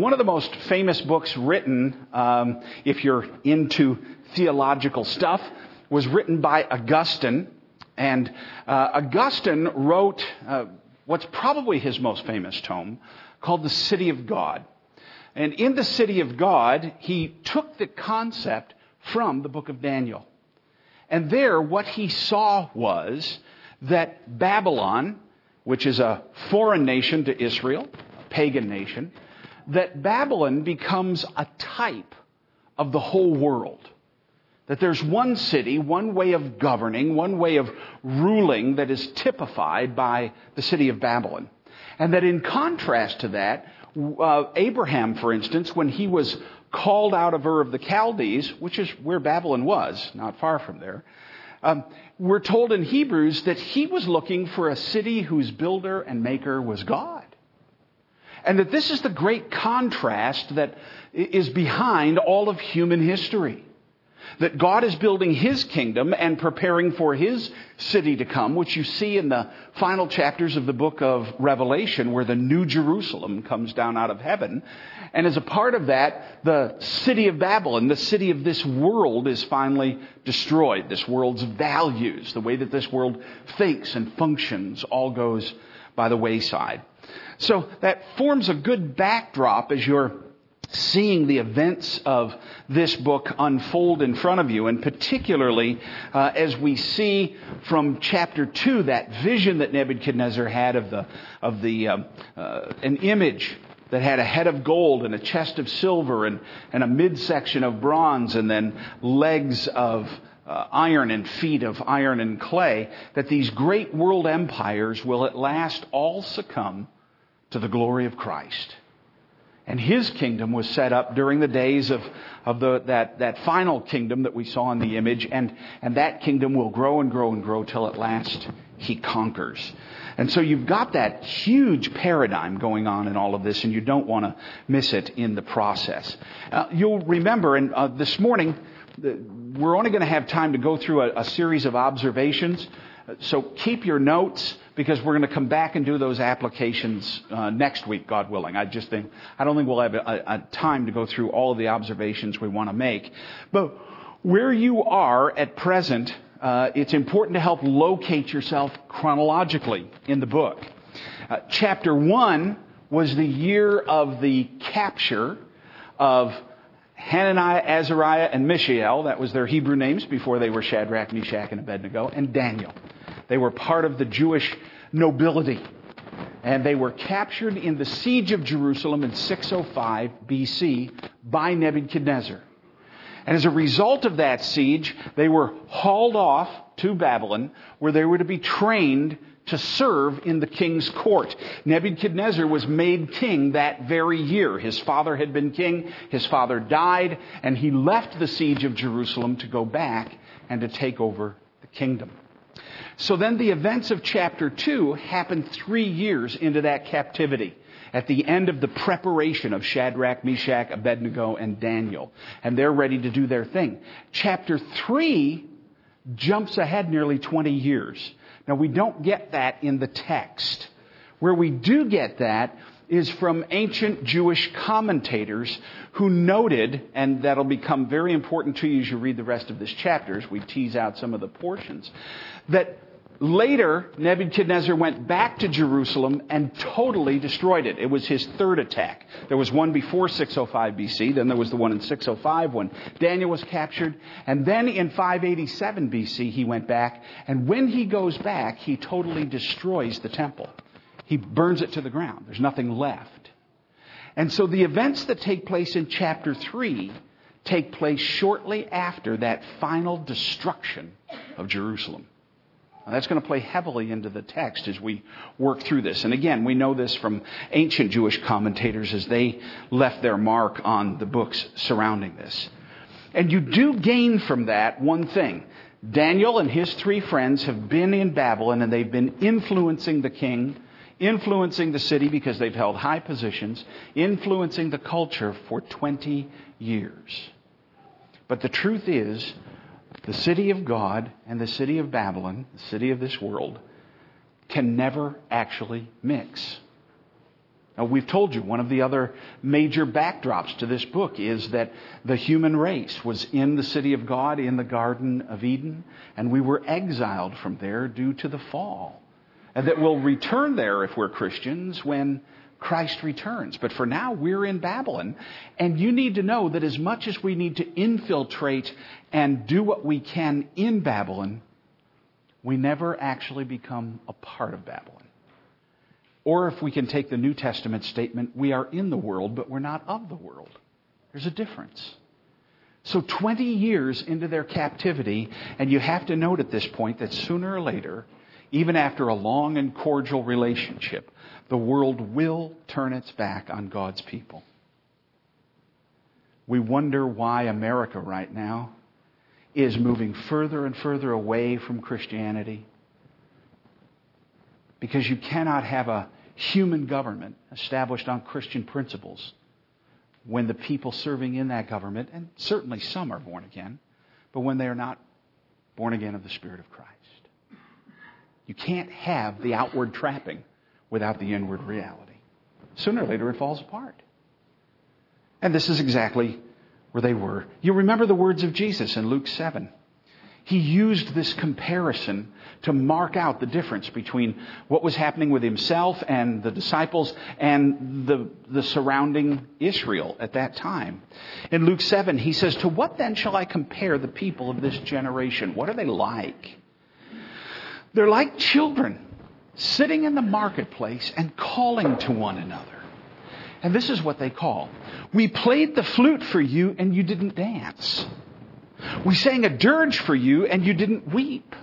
One of the most famous books written, um, if you're into theological stuff, was written by Augustine. And uh, Augustine wrote uh, what's probably his most famous tome called The City of God. And in The City of God, he took the concept from the book of Daniel. And there, what he saw was that Babylon, which is a foreign nation to Israel, a pagan nation, that Babylon becomes a type of the whole world. That there's one city, one way of governing, one way of ruling that is typified by the city of Babylon. And that in contrast to that, uh, Abraham, for instance, when he was called out of Ur of the Chaldees, which is where Babylon was, not far from there, um, we're told in Hebrews that he was looking for a city whose builder and maker was God. And that this is the great contrast that is behind all of human history. That God is building His kingdom and preparing for His city to come, which you see in the final chapters of the book of Revelation, where the New Jerusalem comes down out of heaven. And as a part of that, the city of Babylon, the city of this world, is finally destroyed. This world's values, the way that this world thinks and functions, all goes by the wayside. So that forms a good backdrop as you're seeing the events of this book unfold in front of you, and particularly uh, as we see from chapter two that vision that Nebuchadnezzar had of the of the uh, uh, an image that had a head of gold and a chest of silver and, and a midsection of bronze and then legs of uh, iron and feet of iron and clay, that these great world empires will at last all succumb to the glory of Christ. And his kingdom was set up during the days of, of the, that, that final kingdom that we saw in the image. And, and that kingdom will grow and grow and grow till at last he conquers. And so you've got that huge paradigm going on in all of this, and you don't want to miss it in the process. Uh, you'll remember, and uh, this morning, we're only going to have time to go through a, a series of observations. So keep your notes because we're going to come back and do those applications uh, next week, God willing. I just think I don't think we'll have a, a time to go through all of the observations we want to make. But where you are at present, uh, it's important to help locate yourself chronologically in the book. Uh, chapter one was the year of the capture of Hananiah, Azariah, and Mishael. That was their Hebrew names before they were Shadrach, Meshach, and Abednego, and Daniel. They were part of the Jewish nobility. And they were captured in the siege of Jerusalem in 605 BC by Nebuchadnezzar. And as a result of that siege, they were hauled off to Babylon, where they were to be trained to serve in the king's court. Nebuchadnezzar was made king that very year. His father had been king, his father died, and he left the siege of Jerusalem to go back and to take over the kingdom. So then the events of chapter 2 happen three years into that captivity at the end of the preparation of Shadrach, Meshach, Abednego, and Daniel. And they're ready to do their thing. Chapter 3 jumps ahead nearly 20 years. Now, we don't get that in the text. Where we do get that is from ancient Jewish commentators who noted, and that'll become very important to you as you read the rest of this chapter as we tease out some of the portions, that Later, Nebuchadnezzar went back to Jerusalem and totally destroyed it. It was his third attack. There was one before 605 BC, then there was the one in 605 when Daniel was captured, and then in 587 BC he went back, and when he goes back, he totally destroys the temple. He burns it to the ground. There's nothing left. And so the events that take place in chapter 3 take place shortly after that final destruction of Jerusalem. That's going to play heavily into the text as we work through this. And again, we know this from ancient Jewish commentators as they left their mark on the books surrounding this. And you do gain from that one thing. Daniel and his three friends have been in Babylon and they've been influencing the king, influencing the city because they've held high positions, influencing the culture for 20 years. But the truth is, the city of God and the city of Babylon, the city of this world, can never actually mix. Now, we've told you one of the other major backdrops to this book is that the human race was in the city of God in the Garden of Eden, and we were exiled from there due to the fall. And that we'll return there if we're Christians when Christ returns. But for now, we're in Babylon. And you need to know that as much as we need to infiltrate and do what we can in Babylon, we never actually become a part of Babylon. Or if we can take the New Testament statement, we are in the world, but we're not of the world. There's a difference. So 20 years into their captivity, and you have to note at this point that sooner or later, even after a long and cordial relationship, the world will turn its back on God's people. We wonder why America right now is moving further and further away from Christianity because you cannot have a human government established on Christian principles when the people serving in that government, and certainly some are born again, but when they are not born again of the Spirit of Christ. You can't have the outward trapping without the inward reality. Sooner or later, it falls apart. And this is exactly where they were. You remember the words of Jesus in Luke 7 he used this comparison to mark out the difference between what was happening with himself and the disciples and the, the surrounding Israel at that time. In Luke 7, he says, To what then shall I compare the people of this generation? What are they like? They're like children sitting in the marketplace and calling to one another. And this is what they call We played the flute for you and you didn't dance. We sang a dirge for you and you didn't weep.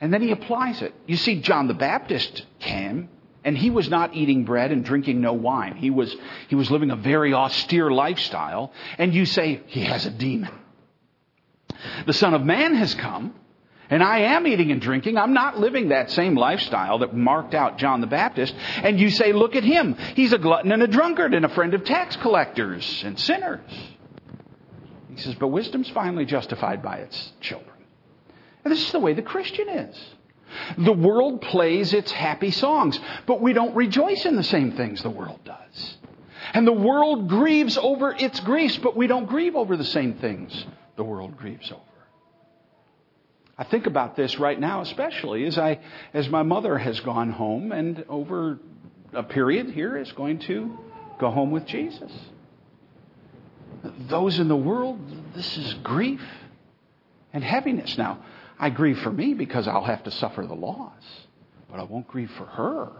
And then he applies it. You see, John the Baptist came and he was not eating bread and drinking no wine. He was, he was living a very austere lifestyle. And you say, he has a demon. The Son of Man has come and I am eating and drinking. I'm not living that same lifestyle that marked out John the Baptist. And you say, look at him. He's a glutton and a drunkard and a friend of tax collectors and sinners. He says, but wisdom's finally justified by its children. And this is the way the Christian is. The world plays its happy songs, but we don't rejoice in the same things the world does. And the world grieves over its griefs, but we don't grieve over the same things the world grieves over. I think about this right now, especially as I, as my mother has gone home and over a period here is going to go home with Jesus those in the world, this is grief and heaviness. Now, I grieve for me because I'll have to suffer the loss, but I won't grieve for her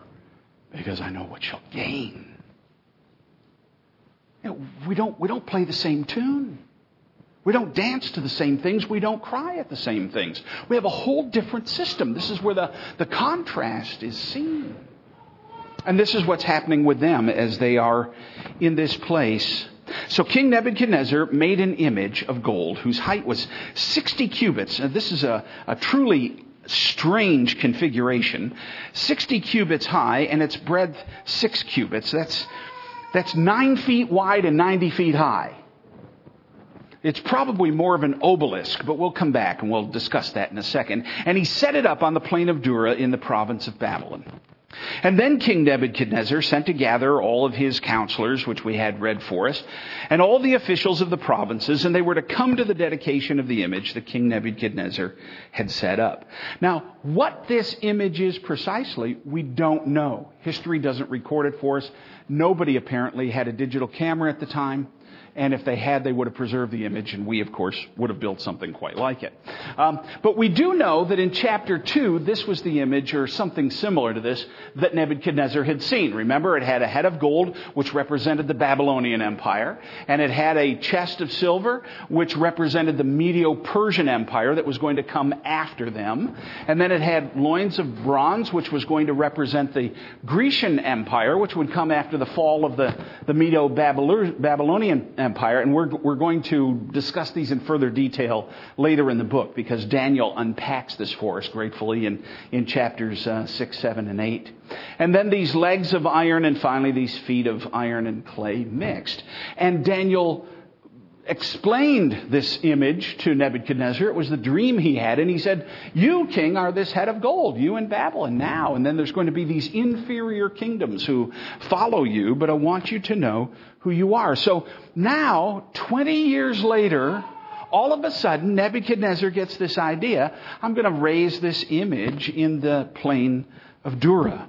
because I know what she'll gain. You know, we, don't, we don't play the same tune. We don't dance to the same things. We don't cry at the same things. We have a whole different system. This is where the, the contrast is seen. And this is what's happening with them as they are in this place so King Nebuchadnezzar made an image of gold whose height was 60 cubits. Now, this is a, a truly strange configuration. 60 cubits high and its breadth 6 cubits. That's, that's 9 feet wide and 90 feet high. It's probably more of an obelisk, but we'll come back and we'll discuss that in a second. And he set it up on the plain of Dura in the province of Babylon. And then King Nebuchadnezzar sent to gather all of his counselors, which we had read for us, and all the officials of the provinces, and they were to come to the dedication of the image that King Nebuchadnezzar had set up. Now, what this image is precisely, we don't know. History doesn't record it for us. Nobody apparently had a digital camera at the time and if they had, they would have preserved the image, and we, of course, would have built something quite like it. Um, but we do know that in chapter 2, this was the image, or something similar to this, that Nebuchadnezzar had seen. Remember, it had a head of gold, which represented the Babylonian Empire, and it had a chest of silver, which represented the Medo Persian Empire that was going to come after them. And then it had loins of bronze, which was going to represent the Grecian Empire, which would come after the fall of the, the Medo Babylonian Empire. Empire, and we're, we're going to discuss these in further detail later in the book because Daniel unpacks this for us gratefully in, in chapters uh, 6, 7, and 8. And then these legs of iron, and finally these feet of iron and clay mixed. And Daniel explained this image to Nebuchadnezzar. It was the dream he had, and he said, You, king, are this head of gold, you in Babylon now. And then there's going to be these inferior kingdoms who follow you, but I want you to know who you are. So now, 20 years later, all of a sudden, Nebuchadnezzar gets this idea I'm going to raise this image in the plain of Dura.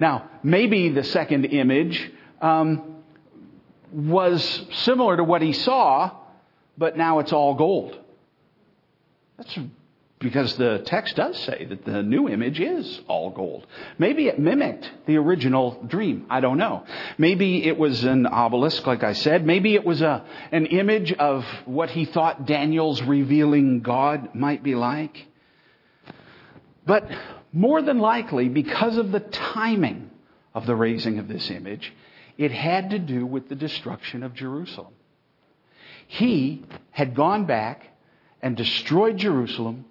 Now, maybe the second image. Um, was similar to what he saw, but now it's all gold. That's because the text does say that the new image is all gold. Maybe it mimicked the original dream. I don't know. Maybe it was an obelisk, like I said. Maybe it was a, an image of what he thought Daniel's revealing God might be like. But more than likely, because of the timing of the raising of this image, it had to do with the destruction of Jerusalem. He had gone back and destroyed Jerusalem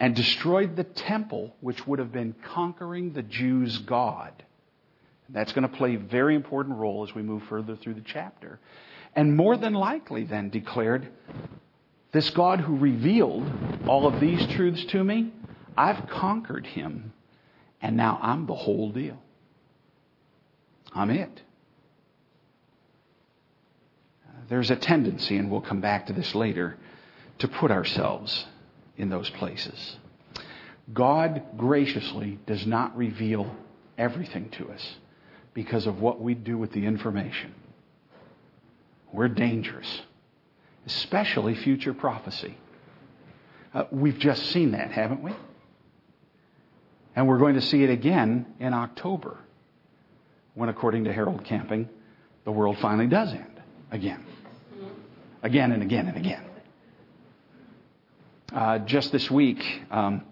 and destroyed the temple, which would have been conquering the Jews' God. That's going to play a very important role as we move further through the chapter. And more than likely, then, declared, This God who revealed all of these truths to me, I've conquered him, and now I'm the whole deal. I'm it there's a tendency, and we'll come back to this later, to put ourselves in those places. God graciously does not reveal everything to us because of what we do with the information. We're dangerous, especially future prophecy. Uh, we've just seen that, haven't we? And we're going to see it again in October, when, according to Harold Camping, the world finally does end again again and again and again. Uh, just this week, um,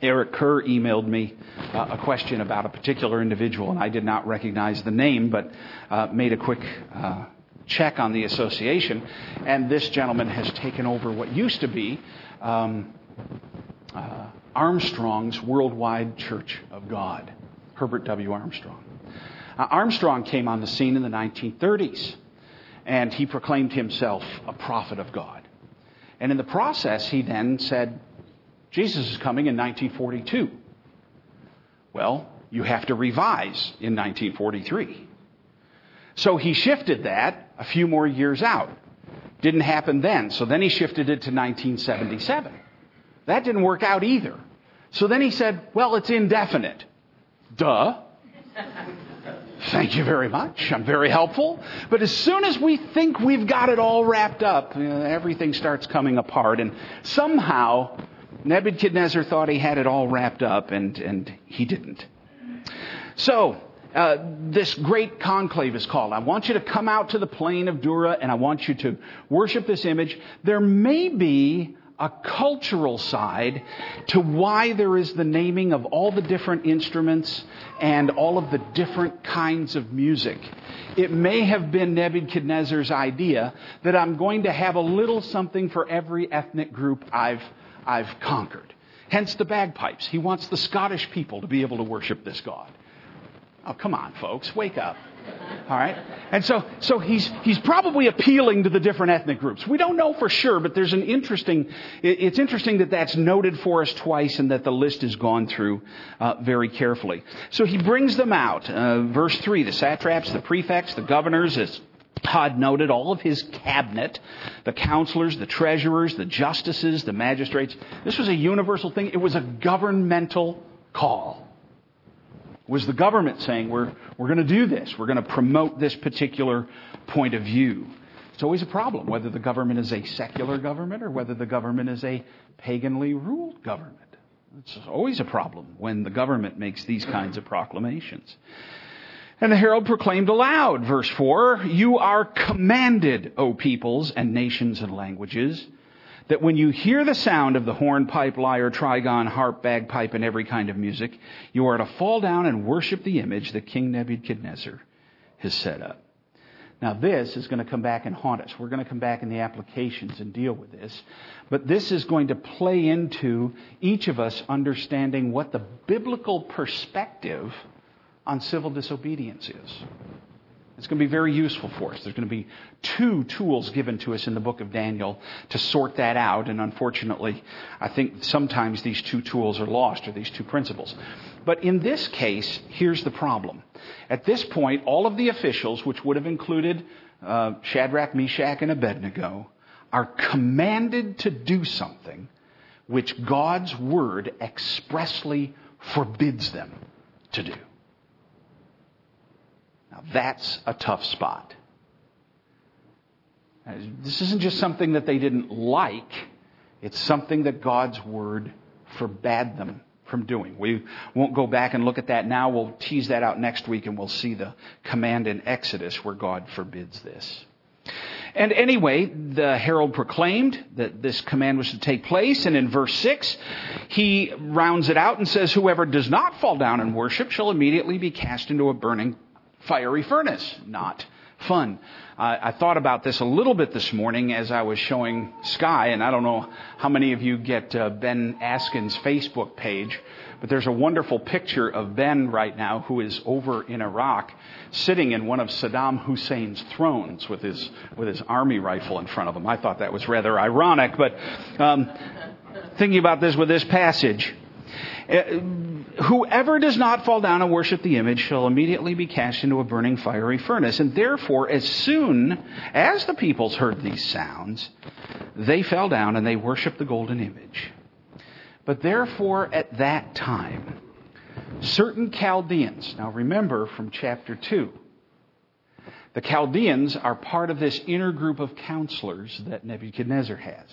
Eric Kerr emailed me uh, a question about a particular individual, and I did not recognize the name, but uh, made a quick uh, check on the association. And this gentleman has taken over what used to be um, uh, Armstrong's Worldwide Church of God, Herbert W. Armstrong. Uh, Armstrong came on the scene in the 1930s and he proclaimed himself a prophet of God. And in the process, he then said, Jesus is coming in 1942. Well, you have to revise in 1943. So he shifted that a few more years out. Didn't happen then. So then he shifted it to 1977. That didn't work out either. So then he said, well, it's indefinite. Duh. Thank you very much. I'm very helpful. But as soon as we think we've got it all wrapped up, everything starts coming apart. And somehow, Nebuchadnezzar thought he had it all wrapped up, and, and he didn't. So, uh, this great conclave is called. I want you to come out to the plain of Dura, and I want you to worship this image. There may be a cultural side to why there is the naming of all the different instruments and all of the different kinds of music. It may have been Nebuchadnezzar's idea that I'm going to have a little something for every ethnic group I've, I've conquered. Hence the bagpipes. He wants the Scottish people to be able to worship this God. Oh, come on, folks, wake up. All right? And so, so he's, he's probably appealing to the different ethnic groups. We don't know for sure, but there's an interesting, it's interesting that that's noted for us twice and that the list is gone through uh, very carefully. So he brings them out. Uh, verse 3 the satraps, the prefects, the governors, as Todd noted, all of his cabinet, the counselors, the treasurers, the justices, the magistrates. This was a universal thing. It was a governmental call was the government saying, we're, we're going to do this. We're going to promote this particular point of view. It's always a problem whether the government is a secular government or whether the government is a paganly ruled government. It's always a problem when the government makes these kinds of proclamations. And the herald proclaimed aloud, verse 4, You are commanded, O peoples and nations and languages, that when you hear the sound of the horn, pipe, lyre, trigon, harp, bagpipe, and every kind of music, you are to fall down and worship the image that King Nebuchadnezzar has set up. Now, this is going to come back and haunt us. We're going to come back in the applications and deal with this. But this is going to play into each of us understanding what the biblical perspective on civil disobedience is. It's going to be very useful for us. There's going to be two tools given to us in the book of Daniel to sort that out, and unfortunately, I think sometimes these two tools are lost, or these two principles. But in this case, here's the problem. At this point, all of the officials, which would have included uh, Shadrach, Meshach, and Abednego, are commanded to do something which God's word expressly forbids them to do. Now that's a tough spot. This isn't just something that they didn't like, it's something that God's word forbade them from doing. We won't go back and look at that now. We'll tease that out next week and we'll see the command in Exodus where God forbids this. And anyway, the herald proclaimed that this command was to take place, and in verse 6, he rounds it out and says, Whoever does not fall down and worship shall immediately be cast into a burning fiery furnace. Not fun. I thought about this a little bit this morning as I was showing Sky, and I don't know how many of you get uh, Ben Askin's Facebook page, but there's a wonderful picture of Ben right now who is over in Iraq, sitting in one of Saddam Hussein's thrones with his with his army rifle in front of him. I thought that was rather ironic, but um, thinking about this with this passage. Uh, whoever does not fall down and worship the image shall immediately be cast into a burning fiery furnace. And therefore, as soon as the peoples heard these sounds, they fell down and they worshiped the golden image. But therefore, at that time, certain Chaldeans, now remember from chapter 2, the Chaldeans are part of this inner group of counselors that Nebuchadnezzar has.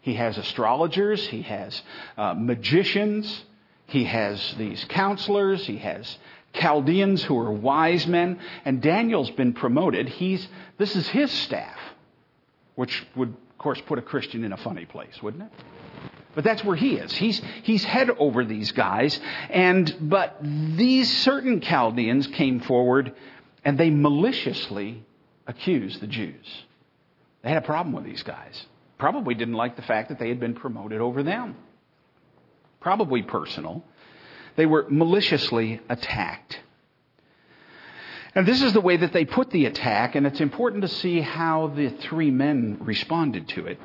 He has astrologers, he has uh, magicians, he has these counselors, he has Chaldeans who are wise men, and Daniel's been promoted. He's, this is his staff, which would, of course, put a Christian in a funny place, wouldn't it? But that's where he is. He's, he's head over these guys. And, but these certain Chaldeans came forward and they maliciously accused the Jews. They had a problem with these guys. Probably didn't like the fact that they had been promoted over them. Probably personal. They were maliciously attacked. And this is the way that they put the attack, and it's important to see how the three men responded to it.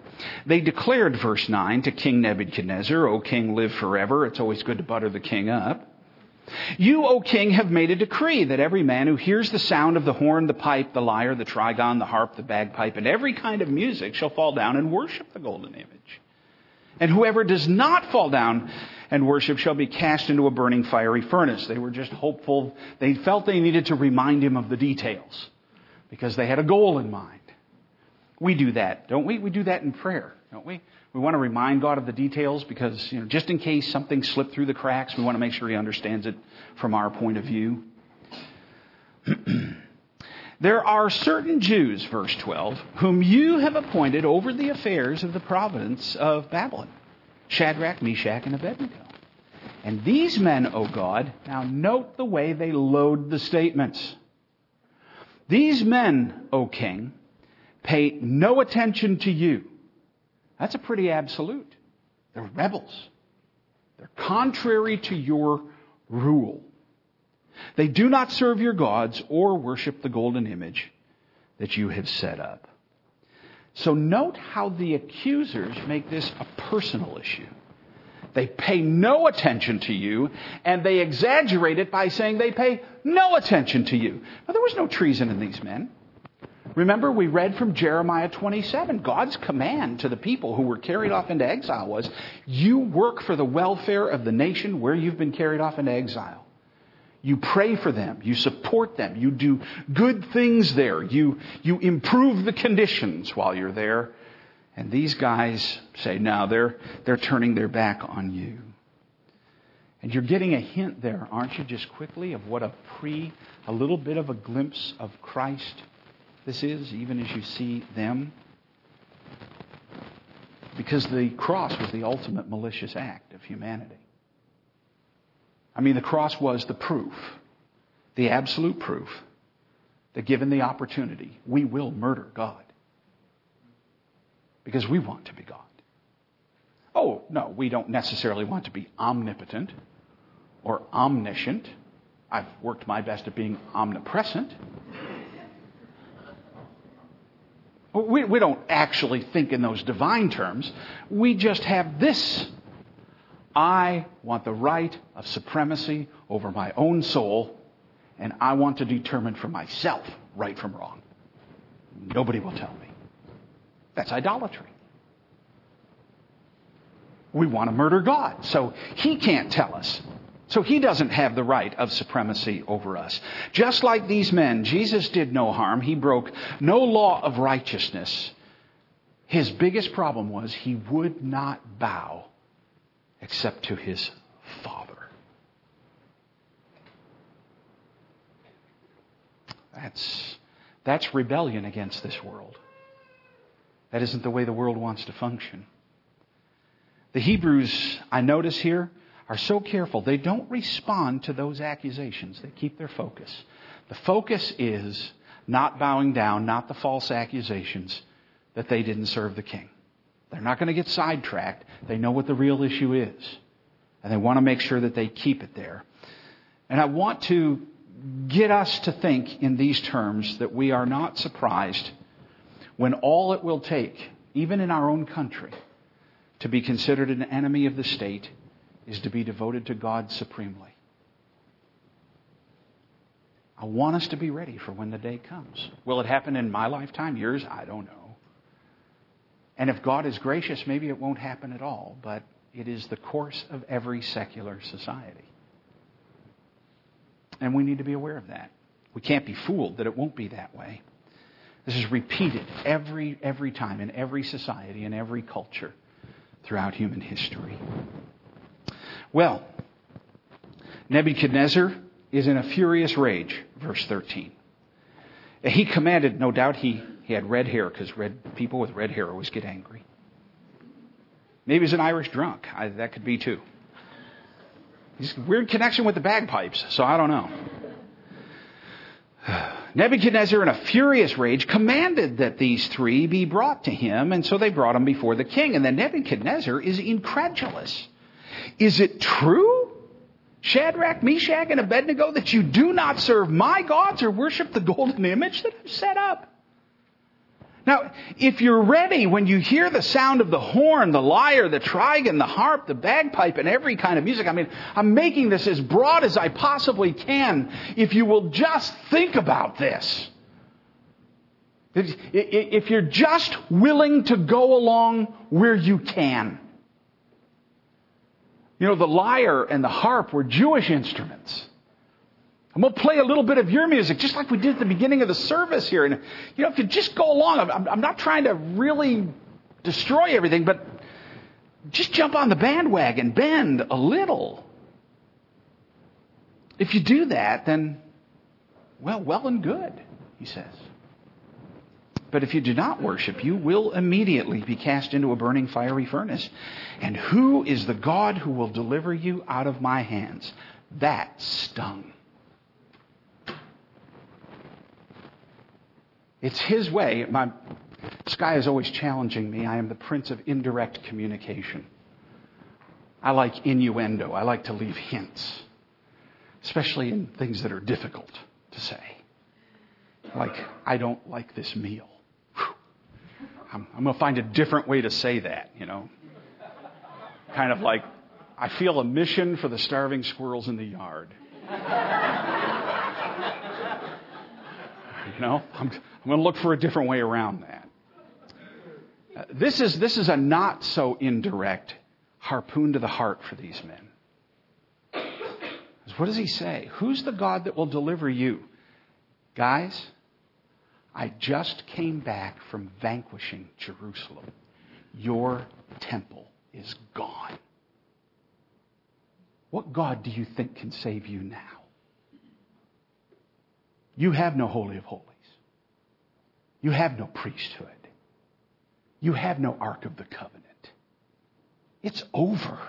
They declared, verse 9, to King Nebuchadnezzar, O king, live forever. It's always good to butter the king up. You, O king, have made a decree that every man who hears the sound of the horn, the pipe, the lyre, the trigon, the harp, the bagpipe, and every kind of music shall fall down and worship the golden image. And whoever does not fall down and worship shall be cast into a burning fiery furnace. They were just hopeful. They felt they needed to remind him of the details because they had a goal in mind. We do that, don't we? We do that in prayer, don't we? We want to remind God of the details because, you know, just in case something slipped through the cracks, we want to make sure He understands it from our point of view. there are certain Jews, verse 12, whom you have appointed over the affairs of the province of Babylon Shadrach, Meshach, and Abednego. And these men, O God, now note the way they load the statements. These men, O King, pay no attention to you. That's a pretty absolute. They're rebels. They're contrary to your rule. They do not serve your gods or worship the golden image that you have set up. So note how the accusers make this a personal issue. They pay no attention to you, and they exaggerate it by saying they pay no attention to you. Now, there was no treason in these men. Remember, we read from Jeremiah 27. God's command to the people who were carried off into exile was, You work for the welfare of the nation where you've been carried off into exile. You pray for them. You support them. You do good things there. You, you improve the conditions while you're there. And these guys say, no, they're, they're turning their back on you. And you're getting a hint there, aren't you, just quickly, of what a pre, a little bit of a glimpse of Christ this is, even as you see them? Because the cross was the ultimate malicious act of humanity. I mean, the cross was the proof, the absolute proof, that given the opportunity, we will murder God. Because we want to be God. Oh, no, we don't necessarily want to be omnipotent or omniscient. I've worked my best at being omnipresent. We, we don't actually think in those divine terms. We just have this. I want the right of supremacy over my own soul, and I want to determine for myself right from wrong. Nobody will tell me. That's idolatry. We want to murder God, so He can't tell us. So He doesn't have the right of supremacy over us. Just like these men, Jesus did no harm. He broke no law of righteousness. His biggest problem was he would not bow except to his Father. That's, that's rebellion against this world. That isn't the way the world wants to function. The Hebrews, I notice here, are so careful. They don't respond to those accusations. They keep their focus. The focus is not bowing down, not the false accusations that they didn't serve the king. They're not going to get sidetracked. They know what the real issue is. And they want to make sure that they keep it there. And I want to get us to think in these terms that we are not surprised when all it will take, even in our own country, to be considered an enemy of the state is to be devoted to God supremely. I want us to be ready for when the day comes. Will it happen in my lifetime? Yours? I don't know. And if God is gracious, maybe it won't happen at all, but it is the course of every secular society. And we need to be aware of that. We can't be fooled that it won't be that way. This is repeated every, every time in every society, in every culture throughout human history. Well, Nebuchadnezzar is in a furious rage, verse 13. He commanded, no doubt he, he had red hair because red, people with red hair always get angry. Maybe he's an Irish drunk. I, that could be too. He's weird connection with the bagpipes, so I don't know. Nebuchadnezzar, in a furious rage, commanded that these three be brought to him, and so they brought him before the king. And then Nebuchadnezzar is incredulous. Is it true, Shadrach, Meshach, and Abednego, that you do not serve my gods or worship the golden image that I've set up? Now, if you're ready when you hear the sound of the horn, the lyre, the trigon, the harp, the bagpipe, and every kind of music, I mean, I'm making this as broad as I possibly can. If you will just think about this. If you're just willing to go along where you can. You know, the lyre and the harp were Jewish instruments. Going to play a little bit of your music, just like we did at the beginning of the service here. And, you know, if you just go along, I'm, I'm not trying to really destroy everything, but just jump on the bandwagon, bend a little. If you do that, then, well, well and good, he says. But if you do not worship, you will immediately be cast into a burning fiery furnace. And who is the God who will deliver you out of my hands? That stung. It's his way. My, Sky is always challenging me. I am the prince of indirect communication. I like innuendo. I like to leave hints, especially in things that are difficult to say. Like, I don't like this meal. I'm, I'm going to find a different way to say that, you know. Kind of like, I feel a mission for the starving squirrels in the yard. You know, I'm, I'm going to look for a different way around that. Uh, this, is, this is a not so indirect harpoon to the heart for these men. What does he say? Who's the God that will deliver you? Guys, I just came back from vanquishing Jerusalem. Your temple is gone. What God do you think can save you now? You have no Holy of Holies. You have no priesthood. You have no Ark of the Covenant. It's over.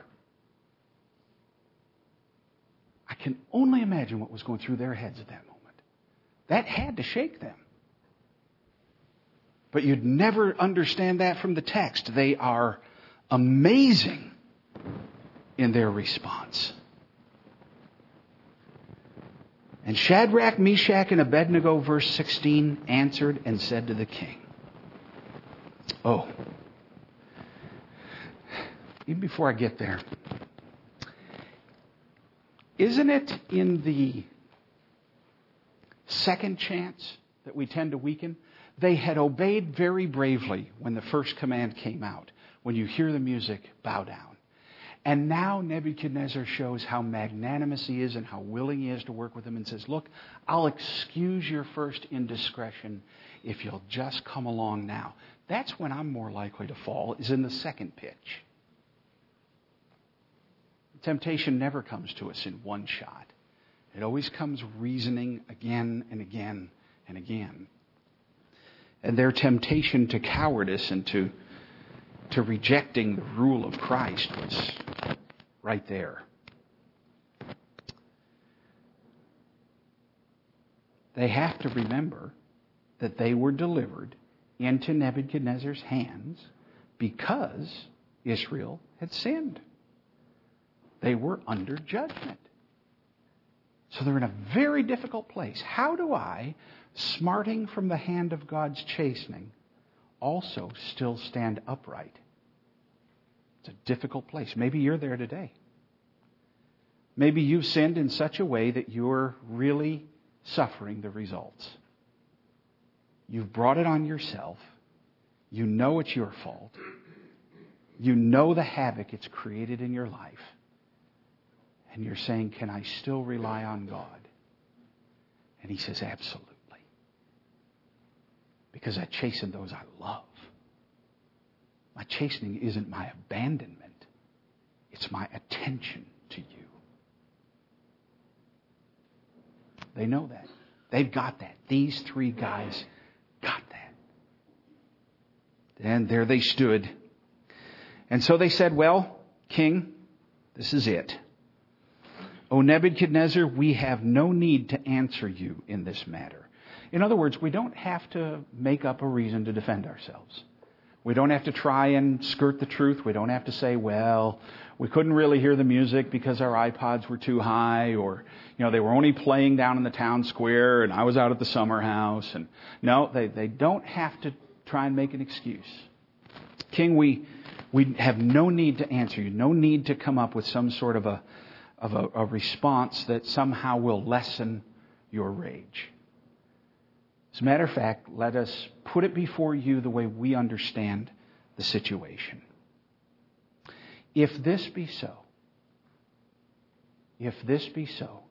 I can only imagine what was going through their heads at that moment. That had to shake them. But you'd never understand that from the text. They are amazing in their response. And Shadrach, Meshach, and Abednego, verse 16, answered and said to the king, Oh. Even before I get there, isn't it in the second chance that we tend to weaken? They had obeyed very bravely when the first command came out. When you hear the music, bow down. And now Nebuchadnezzar shows how magnanimous he is and how willing he is to work with him and says, Look, I'll excuse your first indiscretion if you'll just come along now. That's when I'm more likely to fall, is in the second pitch. Temptation never comes to us in one shot. It always comes reasoning again and again and again. And their temptation to cowardice and to, to rejecting the rule of Christ was right there. They have to remember that they were delivered into Nebuchadnezzar's hands because Israel had sinned. They were under judgment. So they're in a very difficult place. How do I, smarting from the hand of God's chastening, also still stand upright? It's a difficult place. Maybe you're there today. Maybe you've sinned in such a way that you're really suffering the results. You've brought it on yourself. You know it's your fault. You know the havoc it's created in your life. And you're saying, Can I still rely on God? And he says, Absolutely. Because I chasten those I love. My chastening isn't my abandonment, it's my attention to you. They know that. They've got that. These three guys got that. And there they stood. And so they said, Well, King, this is it. O Nebuchadnezzar, we have no need to answer you in this matter. In other words, we don't have to make up a reason to defend ourselves. We don't have to try and skirt the truth. We don't have to say, well, we couldn't really hear the music because our iPods were too high or, you know, they were only playing down in the town square and I was out at the summer house. And no, they, they don't have to try and make an excuse. King, we, we have no need to answer you, no need to come up with some sort of a, of a, a response that somehow will lessen your rage. As a matter of fact, let us put it before you the way we understand the situation. If this be so, if this be so,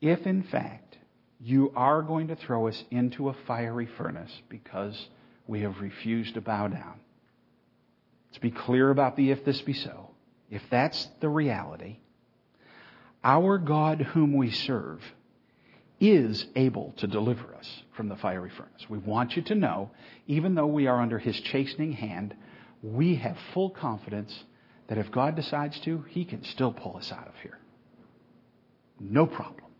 if in fact you are going to throw us into a fiery furnace because we have refused to bow down, let's be clear about the if this be so. If that's the reality, our God, whom we serve, is able to deliver us from the fiery furnace. We want you to know, even though we are under his chastening hand, we have full confidence that if God decides to, he can still pull us out of here. No problem.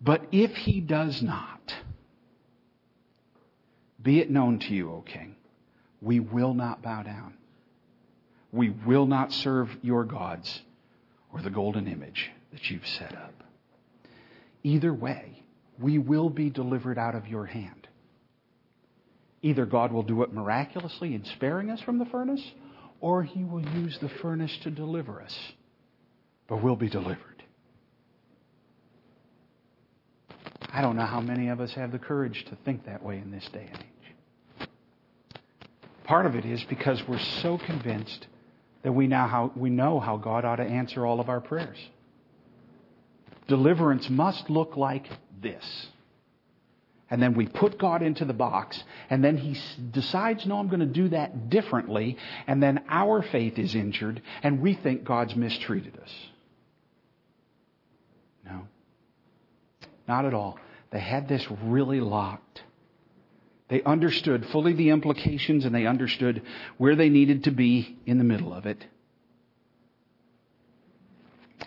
But if he does not, be it known to you, O king, we will not bow down. We will not serve your gods or the golden image that you've set up. Either way, we will be delivered out of your hand. Either God will do it miraculously in sparing us from the furnace, or he will use the furnace to deliver us. But we'll be delivered. I don't know how many of us have the courage to think that way in this day and age. Part of it is because we're so convinced that we, now how, we know how God ought to answer all of our prayers. Deliverance must look like this. And then we put God into the box, and then He decides, no, I'm going to do that differently, and then our faith is injured, and we think God's mistreated us. No. Not at all. They had this really locked. They understood fully the implications and they understood where they needed to be in the middle of it.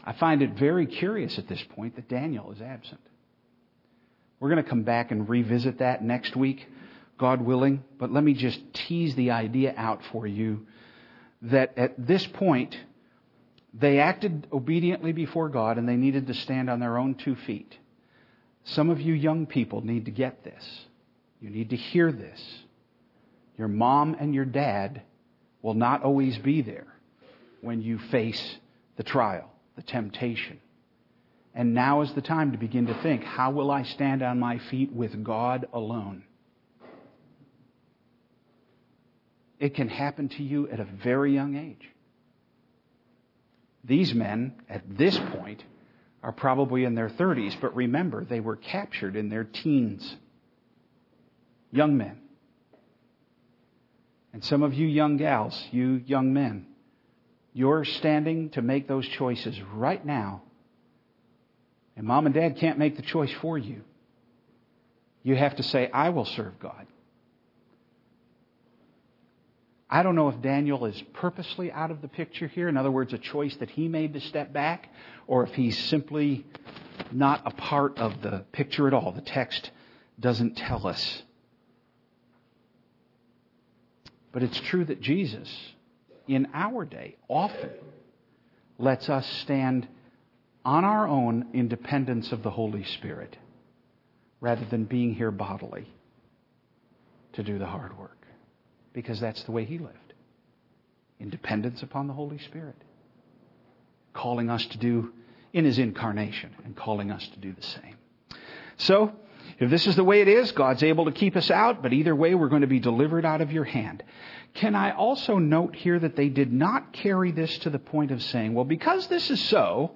I find it very curious at this point that Daniel is absent. We're going to come back and revisit that next week, God willing, but let me just tease the idea out for you that at this point, they acted obediently before God and they needed to stand on their own two feet. Some of you young people need to get this. You need to hear this. Your mom and your dad will not always be there when you face the trial, the temptation. And now is the time to begin to think how will I stand on my feet with God alone? It can happen to you at a very young age. These men, at this point, are probably in their 30s, but remember, they were captured in their teens. Young men. And some of you young gals, you young men, you're standing to make those choices right now. And mom and dad can't make the choice for you. You have to say, I will serve God. I don't know if Daniel is purposely out of the picture here, in other words, a choice that he made to step back, or if he's simply not a part of the picture at all. The text doesn't tell us. But it's true that Jesus, in our day, often lets us stand on our own in dependence of the Holy Spirit rather than being here bodily to do the hard work because that's the way he lived in dependence upon the Holy Spirit, calling us to do in his incarnation and calling us to do the same. So, if this is the way it is, God's able to keep us out, but either way, we're going to be delivered out of your hand. Can I also note here that they did not carry this to the point of saying, well, because this is so,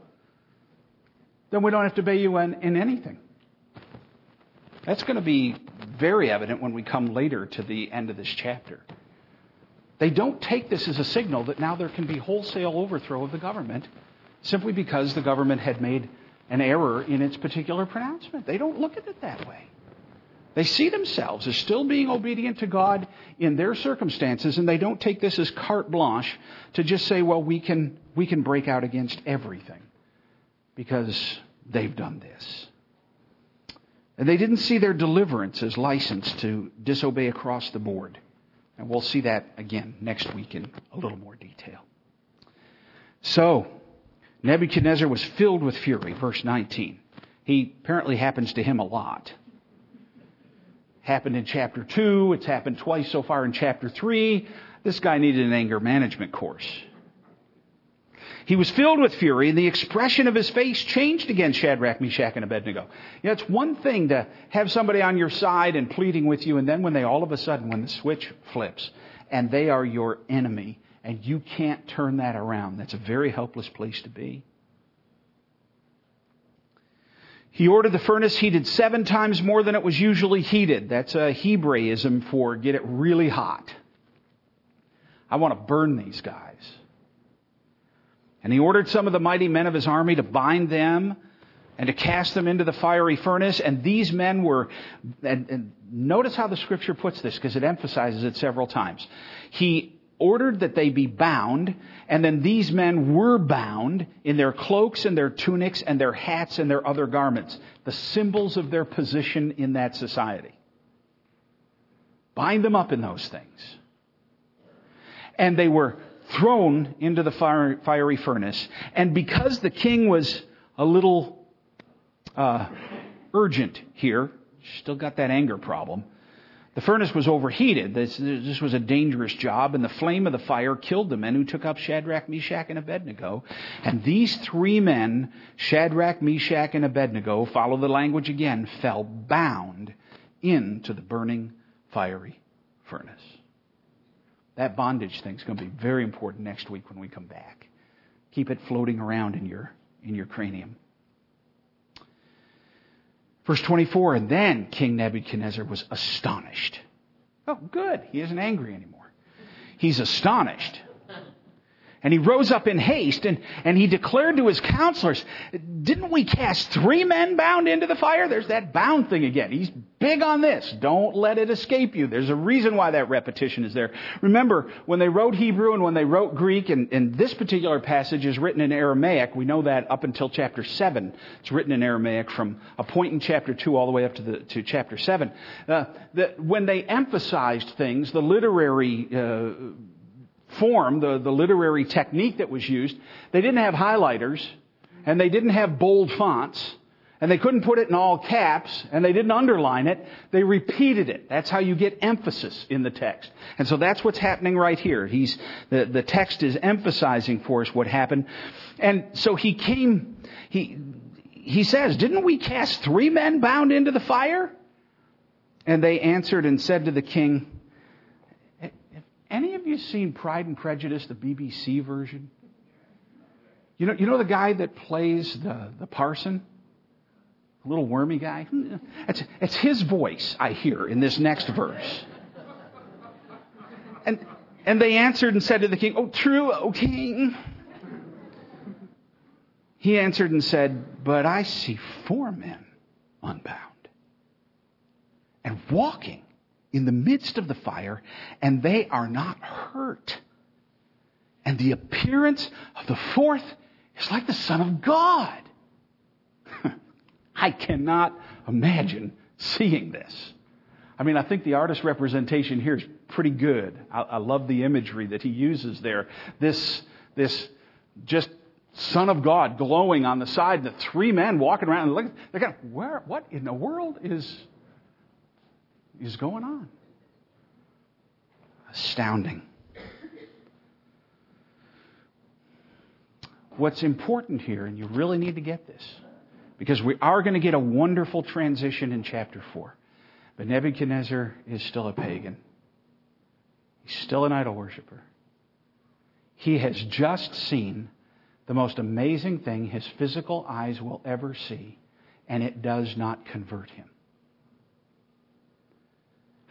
then we don't have to obey you in, in anything. That's going to be very evident when we come later to the end of this chapter. They don't take this as a signal that now there can be wholesale overthrow of the government simply because the government had made an error in its particular pronouncement. They don't look at it that way. They see themselves as still being obedient to God in their circumstances, and they don't take this as carte blanche to just say, well, we can, we can break out against everything because they've done this. And they didn't see their deliverance as license to disobey across the board. And we'll see that again next week in a little more detail. So, Nebuchadnezzar was filled with fury, verse 19. He apparently happens to him a lot. Happened in chapter 2, it's happened twice so far in chapter 3. This guy needed an anger management course. He was filled with fury, and the expression of his face changed again, Shadrach, Meshach, and Abednego. You know, it's one thing to have somebody on your side and pleading with you, and then when they all of a sudden, when the switch flips, and they are your enemy, and you can't turn that around, that's a very helpless place to be. He ordered the furnace heated seven times more than it was usually heated. That's a Hebraism for get it really hot. I want to burn these guys. And he ordered some of the mighty men of his army to bind them and to cast them into the fiery furnace. And these men were, and, and notice how the scripture puts this because it emphasizes it several times. He ordered that they be bound, and then these men were bound in their cloaks and their tunics and their hats and their other garments, the symbols of their position in that society. Bind them up in those things. And they were thrown into the fiery furnace. And because the king was a little uh, urgent here, still got that anger problem. The furnace was overheated. This, this was a dangerous job, and the flame of the fire killed the men who took up Shadrach, Meshach, and Abednego. And these three men, Shadrach, Meshach, and Abednego, follow the language again, fell bound into the burning fiery furnace. That bondage thing is going to be very important next week when we come back. Keep it floating around in your, in your cranium. Verse 24, and then King Nebuchadnezzar was astonished. Oh, good. He isn't angry anymore. He's astonished. And he rose up in haste and, and he declared to his counselors, didn't we cast three men bound into the fire? There's that bound thing again. He's big on this. Don't let it escape you. There's a reason why that repetition is there. Remember, when they wrote Hebrew and when they wrote Greek, and, and this particular passage is written in Aramaic, we know that up until chapter 7. It's written in Aramaic from a point in chapter 2 all the way up to, the, to chapter 7. Uh, the, when they emphasized things, the literary uh, form, the, the literary technique that was used, they didn't have highlighters and they didn't have bold fonts And they couldn't put it in all caps, and they didn't underline it. They repeated it. That's how you get emphasis in the text. And so that's what's happening right here. He's, the, the text is emphasizing for us what happened. And so he came, he, he says, didn't we cast three men bound into the fire? And they answered and said to the king, any of you seen Pride and Prejudice, the BBC version? You know, you know the guy that plays the, the parson? The little wormy guy? It's, it's his voice I hear in this next verse. And, and they answered and said to the king, Oh, true, O king. He answered and said, But I see four men unbound and walking in the midst of the fire, and they are not hurt. And the appearance of the fourth is like the Son of God. I cannot imagine seeing this. I mean, I think the artist representation here is pretty good. I, I love the imagery that he uses there. This, this just Son of God glowing on the side, the three men walking around and looking, they're kind of, where, what in the world is, is going on? Astounding. What's important here, and you really need to get this, because we are going to get a wonderful transition in chapter 4. But Nebuchadnezzar is still a pagan. He's still an idol worshiper. He has just seen the most amazing thing his physical eyes will ever see, and it does not convert him.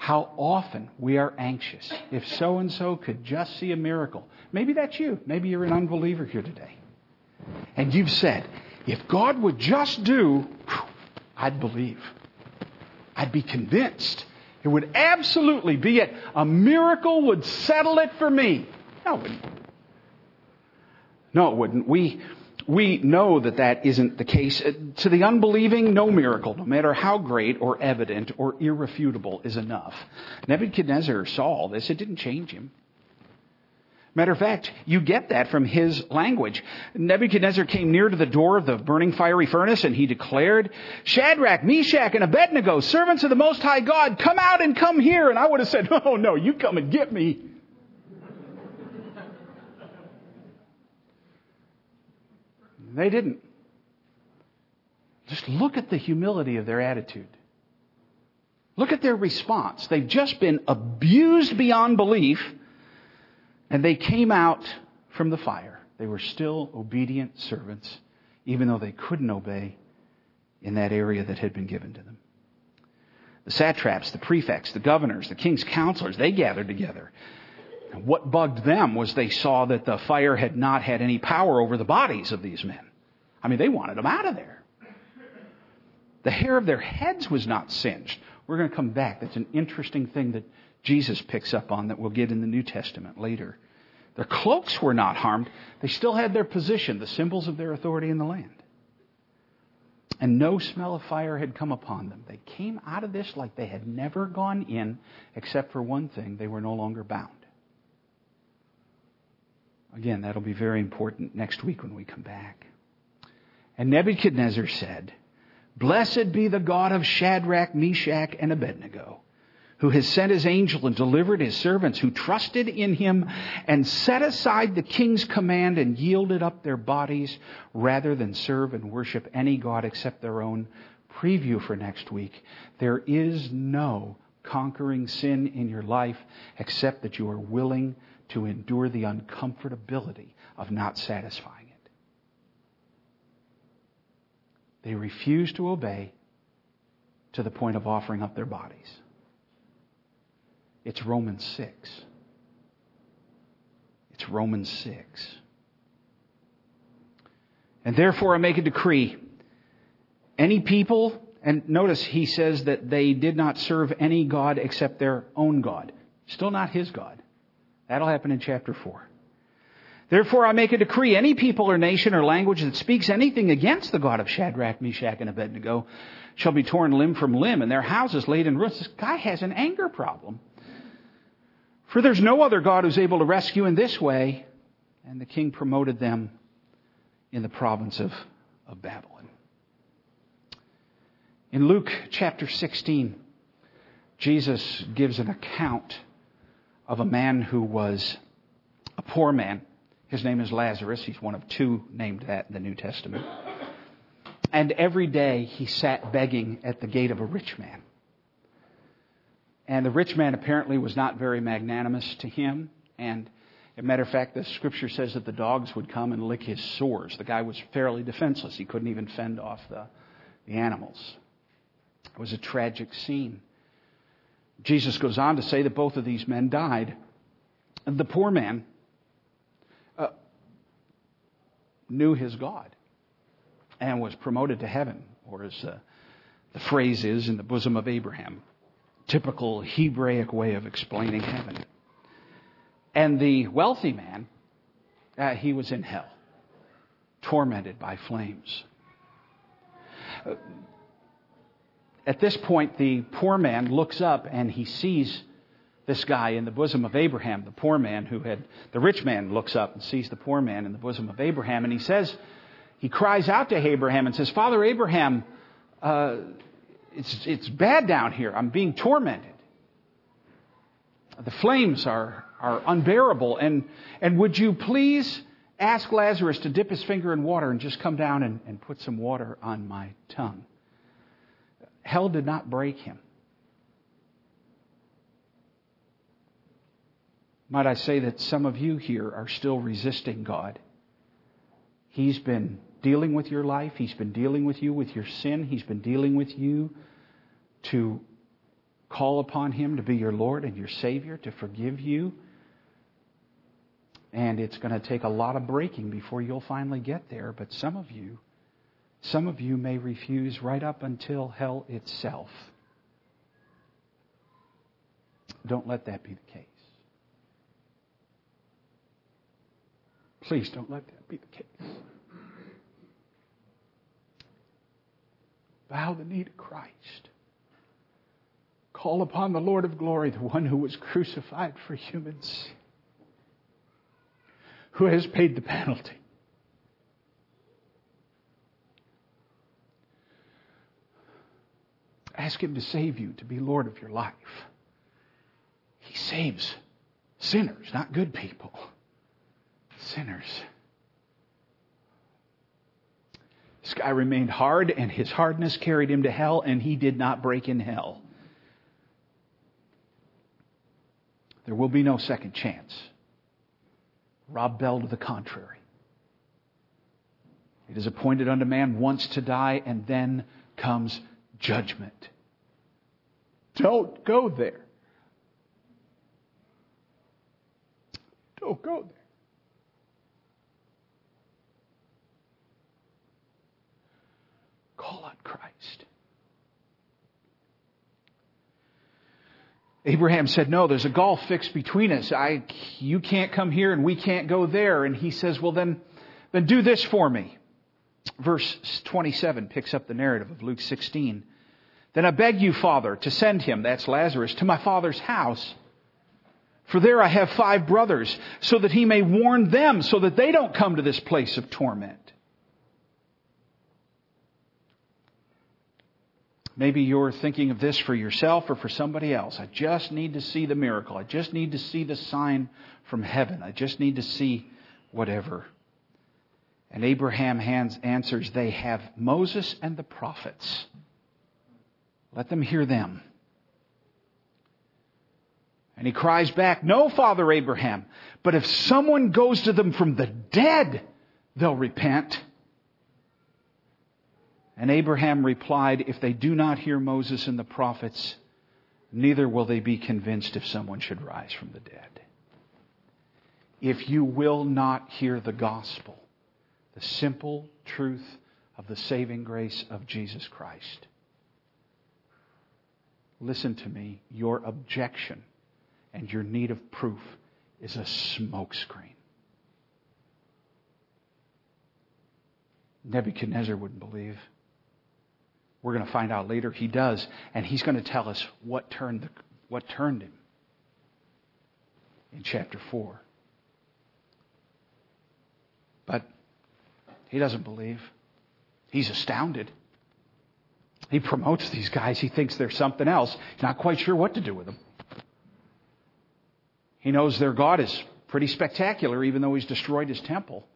How often we are anxious if so and so could just see a miracle. Maybe that's you. Maybe you're an unbeliever here today. And you've said, if God would just do, I'd believe. I'd be convinced. It would absolutely be it. A miracle would settle it for me. No, it wouldn't. No, it wouldn't. We, we know that that isn't the case. Uh, to the unbelieving, no miracle, no matter how great or evident or irrefutable, is enough. Nebuchadnezzar saw all this. It didn't change him. Matter of fact, you get that from his language. Nebuchadnezzar came near to the door of the burning fiery furnace and he declared, Shadrach, Meshach, and Abednego, servants of the Most High God, come out and come here. And I would have said, oh no, you come and get me. They didn't. Just look at the humility of their attitude. Look at their response. They've just been abused beyond belief and they came out from the fire. They were still obedient servants, even though they couldn't obey in that area that had been given to them. The satraps, the prefects, the governors, the king's counselors, they gathered together. What bugged them was they saw that the fire had not had any power over the bodies of these men. I mean, they wanted them out of there. The hair of their heads was not singed. We're going to come back. That's an interesting thing that Jesus picks up on that we'll get in the New Testament later. Their cloaks were not harmed. They still had their position, the symbols of their authority in the land. And no smell of fire had come upon them. They came out of this like they had never gone in, except for one thing they were no longer bound. Again, that'll be very important next week when we come back. And Nebuchadnezzar said, Blessed be the God of Shadrach, Meshach, and Abednego who has sent his angel and delivered his servants who trusted in him and set aside the king's command and yielded up their bodies rather than serve and worship any God except their own. Preview for next week. There is no conquering sin in your life except that you are willing to endure the uncomfortability of not satisfying it. They refuse to obey to the point of offering up their bodies. It's Romans 6. It's Romans 6. And therefore I make a decree. Any people, and notice he says that they did not serve any God except their own God. Still not his God. That'll happen in chapter 4. Therefore I make a decree. Any people or nation or language that speaks anything against the God of Shadrach, Meshach, and Abednego shall be torn limb from limb and their houses laid in ruins. This guy has an anger problem. For there's no other God who's able to rescue in this way. And the king promoted them in the province of, of Babylon. In Luke chapter 16, Jesus gives an account of a man who was a poor man. His name is Lazarus. He's one of two named that in the New Testament. And every day he sat begging at the gate of a rich man. And the rich man apparently was not very magnanimous to him. And as a matter of fact, the scripture says that the dogs would come and lick his sores. The guy was fairly defenseless. He couldn't even fend off the, the animals. It was a tragic scene. Jesus goes on to say that both of these men died. And the poor man uh, knew his God and was promoted to heaven, or as uh, the phrase is, in the bosom of Abraham. Typical Hebraic way of explaining heaven. And the wealthy man, uh, he was in hell, tormented by flames. At this point, the poor man looks up and he sees this guy in the bosom of Abraham, the poor man who had, the rich man looks up and sees the poor man in the bosom of Abraham, and he says, he cries out to Abraham and says, Father Abraham, uh, it's, it's bad down here. I'm being tormented. The flames are, are unbearable. And, and would you please ask Lazarus to dip his finger in water and just come down and, and put some water on my tongue? Hell did not break him. Might I say that some of you here are still resisting God? He's been dealing with your life. He's been dealing with you with your sin. He's been dealing with you to call upon Him to be your Lord and your Savior, to forgive you. And it's going to take a lot of breaking before you'll finally get there. But some of you some of you may refuse right up until hell itself. Don't let that be the case. Please don't let that be the case. Bow the knee to Christ. Call upon the Lord of glory, the one who was crucified for humans, who has paid the penalty. Ask Him to save you, to be Lord of your life. He saves sinners, not good people. Sinners. This guy remained hard, and his hardness carried him to hell, and he did not break in hell. There will be no second chance. Rob Bell to the contrary. It is appointed unto man once to die, and then comes judgment. Don't go there. Don't go there. Call on Christ. Abraham said, No, there's a gulf fixed between us. I, you can't come here and we can't go there. And he says, Well, then, then do this for me. Verse 27 picks up the narrative of Luke 16. Then I beg you, Father, to send him, that's Lazarus, to my father's house. For there I have five brothers, so that he may warn them, so that they don't come to this place of torment. Maybe you're thinking of this for yourself or for somebody else. I just need to see the miracle. I just need to see the sign from heaven. I just need to see whatever. And Abraham answers, They have Moses and the prophets. Let them hear them. And he cries back, No, Father Abraham, but if someone goes to them from the dead, they'll repent. And Abraham replied, If they do not hear Moses and the prophets, neither will they be convinced if someone should rise from the dead. If you will not hear the gospel, the simple truth of the saving grace of Jesus Christ, listen to me, your objection and your need of proof is a smokescreen. Nebuchadnezzar wouldn't believe. We're going to find out later he does, and he's going to tell us what turned, the, what turned him in chapter 4. But he doesn't believe. He's astounded. He promotes these guys. He thinks they're something else. He's not quite sure what to do with them. He knows their God is pretty spectacular, even though he's destroyed his temple.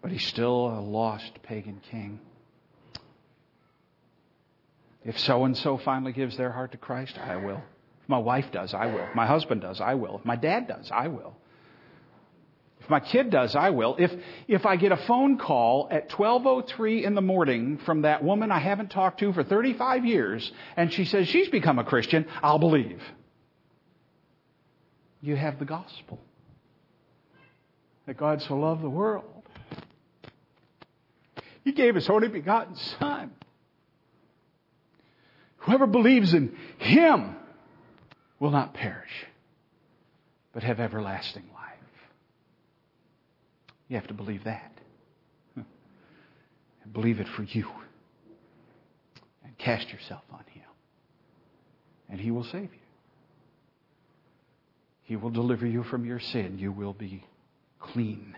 But he's still a lost pagan king. If so and so finally gives their heart to Christ, I will. If my wife does, I will. If my husband does, I will. If my dad does, I will. If my kid does, I will. If, if I get a phone call at 1203 in the morning from that woman I haven't talked to for 35 years and she says she's become a Christian, I'll believe. You have the gospel. That God so loved the world. He gave his only begotten Son. Whoever believes in him will not perish, but have everlasting. You have to believe that. And believe it for you. And cast yourself on Him. And He will save you. He will deliver you from your sin. You will be clean.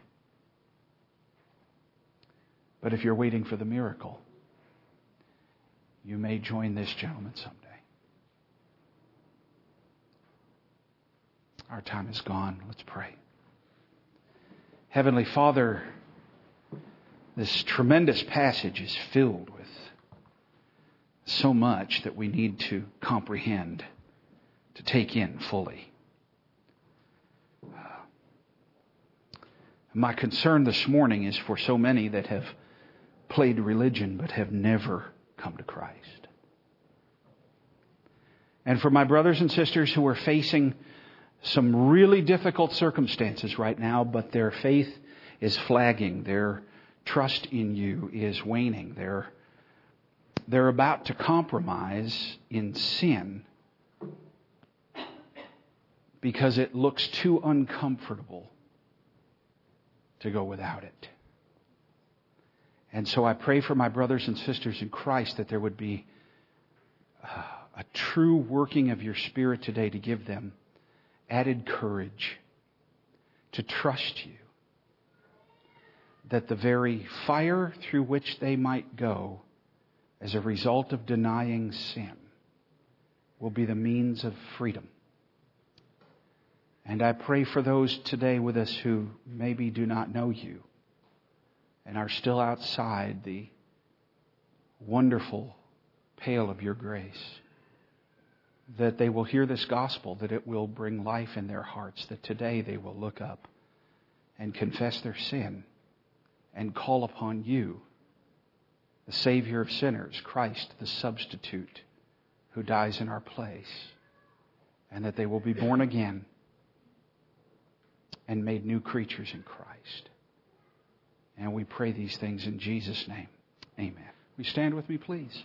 But if you're waiting for the miracle, you may join this gentleman someday. Our time is gone. Let's pray. Heavenly Father, this tremendous passage is filled with so much that we need to comprehend, to take in fully. Uh, my concern this morning is for so many that have played religion but have never come to Christ. And for my brothers and sisters who are facing some really difficult circumstances right now, but their faith is flagging. Their trust in you is waning. They're, they're about to compromise in sin because it looks too uncomfortable to go without it. And so I pray for my brothers and sisters in Christ that there would be uh, a true working of your Spirit today to give them added courage to trust you that the very fire through which they might go as a result of denying sin will be the means of freedom. And I pray for those today with us who maybe do not know you and are still outside the wonderful pale of your grace that they will hear this gospel, that it will bring life in their hearts, that today they will look up and confess their sin and call upon you, the Savior of sinners, Christ, the substitute who dies in our place, and that they will be born again and made new creatures in Christ. And we pray these things in Jesus' name. Amen. We stand with me, please?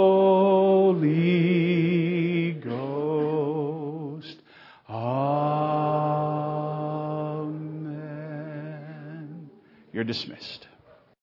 You're dismissed.